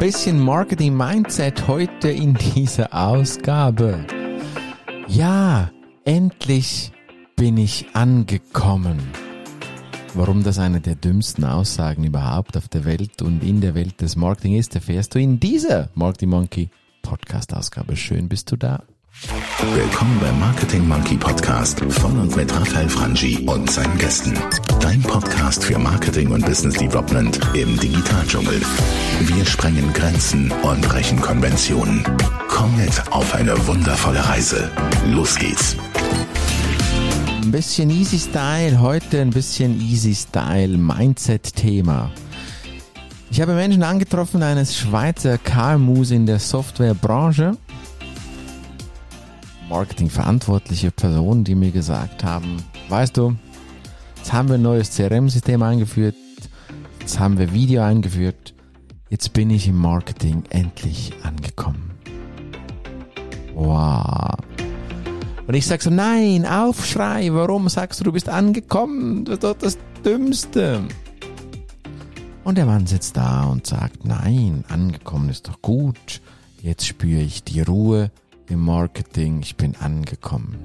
bisschen Marketing Mindset heute in dieser Ausgabe. Ja, endlich bin ich angekommen. Warum das eine der dümmsten Aussagen überhaupt auf der Welt und in der Welt des Marketing ist, erfährst du in dieser Marketing Monkey Podcast Ausgabe. Schön bist du da. Willkommen beim Marketing Monkey Podcast von und mit Raphael Frangi und seinen Gästen. Dein Podcast für Marketing und Business Development im Digitaldschungel. Wir sprengen Grenzen und brechen Konventionen. Komm mit auf eine wundervolle Reise. Los geht's. Ein bisschen Easy Style, heute ein bisschen Easy Style Mindset Thema. Ich habe Menschen angetroffen eines Schweizer KMUs in der Softwarebranche marketingverantwortliche Personen, die mir gesagt haben, weißt du, jetzt haben wir ein neues CRM-System eingeführt, jetzt haben wir Video eingeführt, jetzt bin ich im Marketing endlich angekommen. Wow. Und ich sage so, nein, Aufschrei, warum sagst du, du bist angekommen? Das ist doch das Dümmste. Und der Mann sitzt da und sagt, nein, angekommen ist doch gut. Jetzt spüre ich die Ruhe, im Marketing, ich bin angekommen.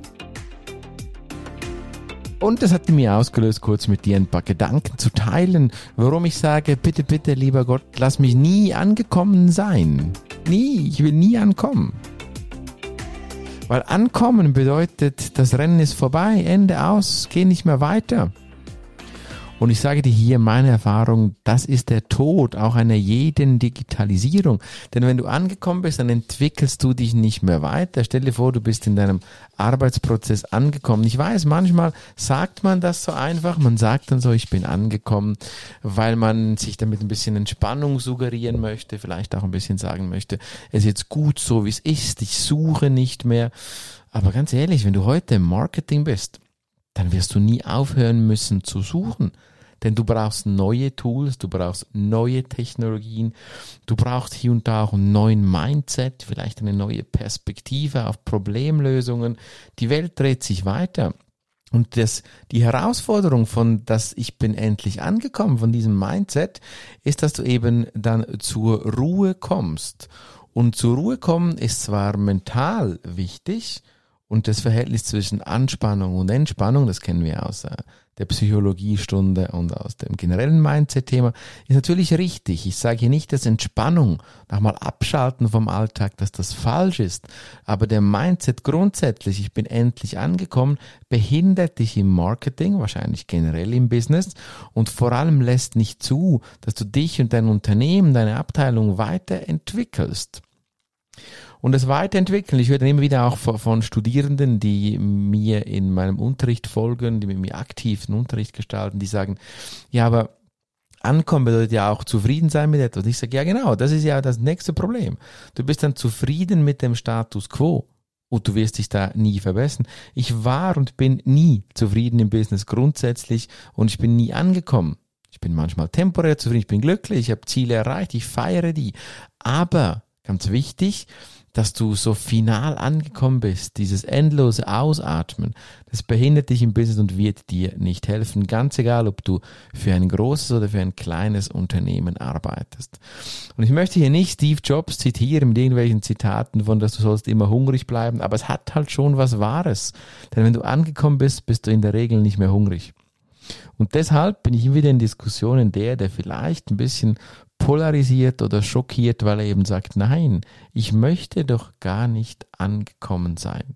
Und das hat mir ausgelöst, kurz mit dir ein paar Gedanken zu teilen, warum ich sage, bitte, bitte, lieber Gott, lass mich nie angekommen sein. Nie, ich will nie ankommen. Weil ankommen bedeutet, das Rennen ist vorbei, Ende aus, geh nicht mehr weiter. Und ich sage dir hier meine Erfahrung, das ist der Tod auch einer jeden Digitalisierung. Denn wenn du angekommen bist, dann entwickelst du dich nicht mehr weiter. Stell dir vor, du bist in deinem Arbeitsprozess angekommen. Ich weiß, manchmal sagt man das so einfach. Man sagt dann so, ich bin angekommen, weil man sich damit ein bisschen Entspannung suggerieren möchte, vielleicht auch ein bisschen sagen möchte, es ist jetzt gut so, wie es ist. Ich suche nicht mehr. Aber ganz ehrlich, wenn du heute im Marketing bist, dann wirst du nie aufhören müssen zu suchen. Denn du brauchst neue Tools, du brauchst neue Technologien, du brauchst hier und da auch einen neuen Mindset, vielleicht eine neue Perspektive auf Problemlösungen. Die Welt dreht sich weiter. Und das, die Herausforderung von, dass ich bin endlich angekommen, von diesem Mindset, ist, dass du eben dann zur Ruhe kommst. Und zur Ruhe kommen ist zwar mental wichtig, und das Verhältnis zwischen Anspannung und Entspannung, das kennen wir aus äh, der Psychologiestunde und aus dem generellen Mindset-Thema, ist natürlich richtig. Ich sage hier nicht, dass Entspannung, nochmal abschalten vom Alltag, dass das falsch ist. Aber der Mindset grundsätzlich, ich bin endlich angekommen, behindert dich im Marketing, wahrscheinlich generell im Business und vor allem lässt nicht zu, dass du dich und dein Unternehmen, deine Abteilung weiterentwickelst und es weiterentwickeln. Ich höre immer wieder auch von Studierenden, die mir in meinem Unterricht folgen, die mit mir aktiven Unterricht gestalten, die sagen, ja, aber Ankommen bedeutet ja auch zufrieden sein mit etwas. Ich sage, ja genau, das ist ja das nächste Problem. Du bist dann zufrieden mit dem Status quo und du wirst dich da nie verbessern. Ich war und bin nie zufrieden im Business grundsätzlich und ich bin nie angekommen. Ich bin manchmal temporär zufrieden, ich bin glücklich, ich habe Ziele erreicht, ich feiere die. Aber, ganz wichtig, dass du so final angekommen bist, dieses endlose Ausatmen, das behindert dich im Business und wird dir nicht helfen, ganz egal, ob du für ein großes oder für ein kleines Unternehmen arbeitest. Und ich möchte hier nicht Steve Jobs zitieren mit irgendwelchen Zitaten von, dass du sollst immer hungrig bleiben, aber es hat halt schon was Wahres. Denn wenn du angekommen bist, bist du in der Regel nicht mehr hungrig. Und deshalb bin ich wieder in Diskussionen der, der vielleicht ein bisschen polarisiert oder schockiert, weil er eben sagt, nein, ich möchte doch gar nicht angekommen sein.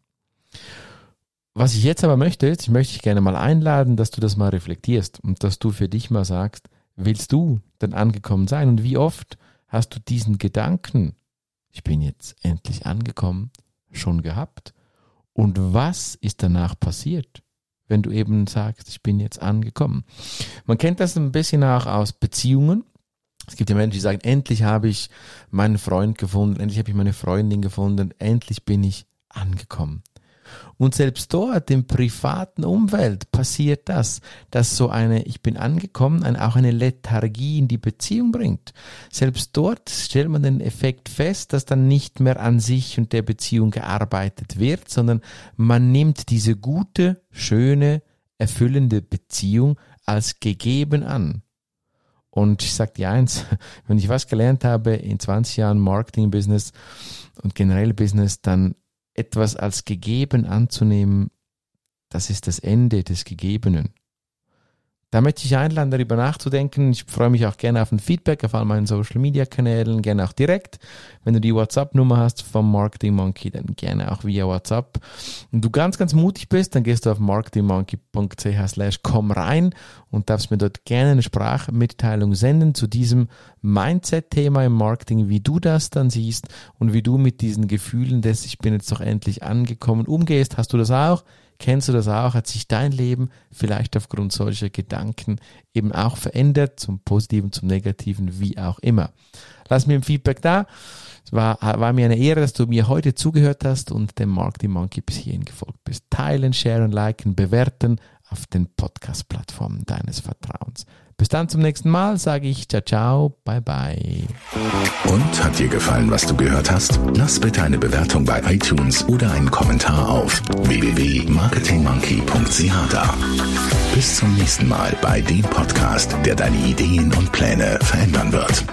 Was ich jetzt aber möchte, ist, ich möchte dich gerne mal einladen, dass du das mal reflektierst und dass du für dich mal sagst, willst du denn angekommen sein? Und wie oft hast du diesen Gedanken, ich bin jetzt endlich angekommen, schon gehabt? Und was ist danach passiert? wenn du eben sagst, ich bin jetzt angekommen. Man kennt das ein bisschen auch aus Beziehungen. Es gibt ja Menschen, die sagen, endlich habe ich meinen Freund gefunden, endlich habe ich meine Freundin gefunden, endlich bin ich angekommen. Und selbst dort im privaten Umfeld passiert das, dass so eine Ich bin angekommen ein, auch eine Lethargie in die Beziehung bringt. Selbst dort stellt man den Effekt fest, dass dann nicht mehr an sich und der Beziehung gearbeitet wird, sondern man nimmt diese gute, schöne, erfüllende Beziehung als gegeben an. Und ich sage dir eins, wenn ich was gelernt habe in 20 Jahren Marketing-Business und generell Business, dann etwas als gegeben anzunehmen, das ist das Ende des Gegebenen. Da möchte ich einladen, darüber nachzudenken. Ich freue mich auch gerne auf ein Feedback auf all meinen Social Media Kanälen, gerne auch direkt. Wenn du die WhatsApp-Nummer hast vom Marketing Monkey, dann gerne auch via WhatsApp. Und du ganz, ganz mutig bist, dann gehst du auf marketingmonkey.ch slash komm rein und darfst mir dort gerne eine Sprachmitteilung senden zu diesem Mindset-Thema im Marketing, wie du das dann siehst und wie du mit diesen Gefühlen des Ich bin jetzt doch endlich angekommen umgehst. Hast du das auch? Kennst du das auch? Hat sich dein Leben vielleicht aufgrund solcher Gedanken eben auch verändert, zum Positiven, zum Negativen, wie auch immer? Lass mir ein Feedback da. Es war, war mir eine Ehre, dass du mir heute zugehört hast und dem Marketing Monkey bis hierhin gefolgt bist. Teilen, sharen, liken, bewerten auf den Podcast-Plattformen deines Vertrauens. Bis dann zum nächsten Mal, sage ich ciao, ciao, bye, bye. Und hat dir gefallen, was du gehört hast? Lass bitte eine Bewertung bei iTunes oder einen Kommentar auf www.marketingmonkey.ch da. Bis zum nächsten Mal bei dem Podcast, der deine Ideen und Pläne verändern wird.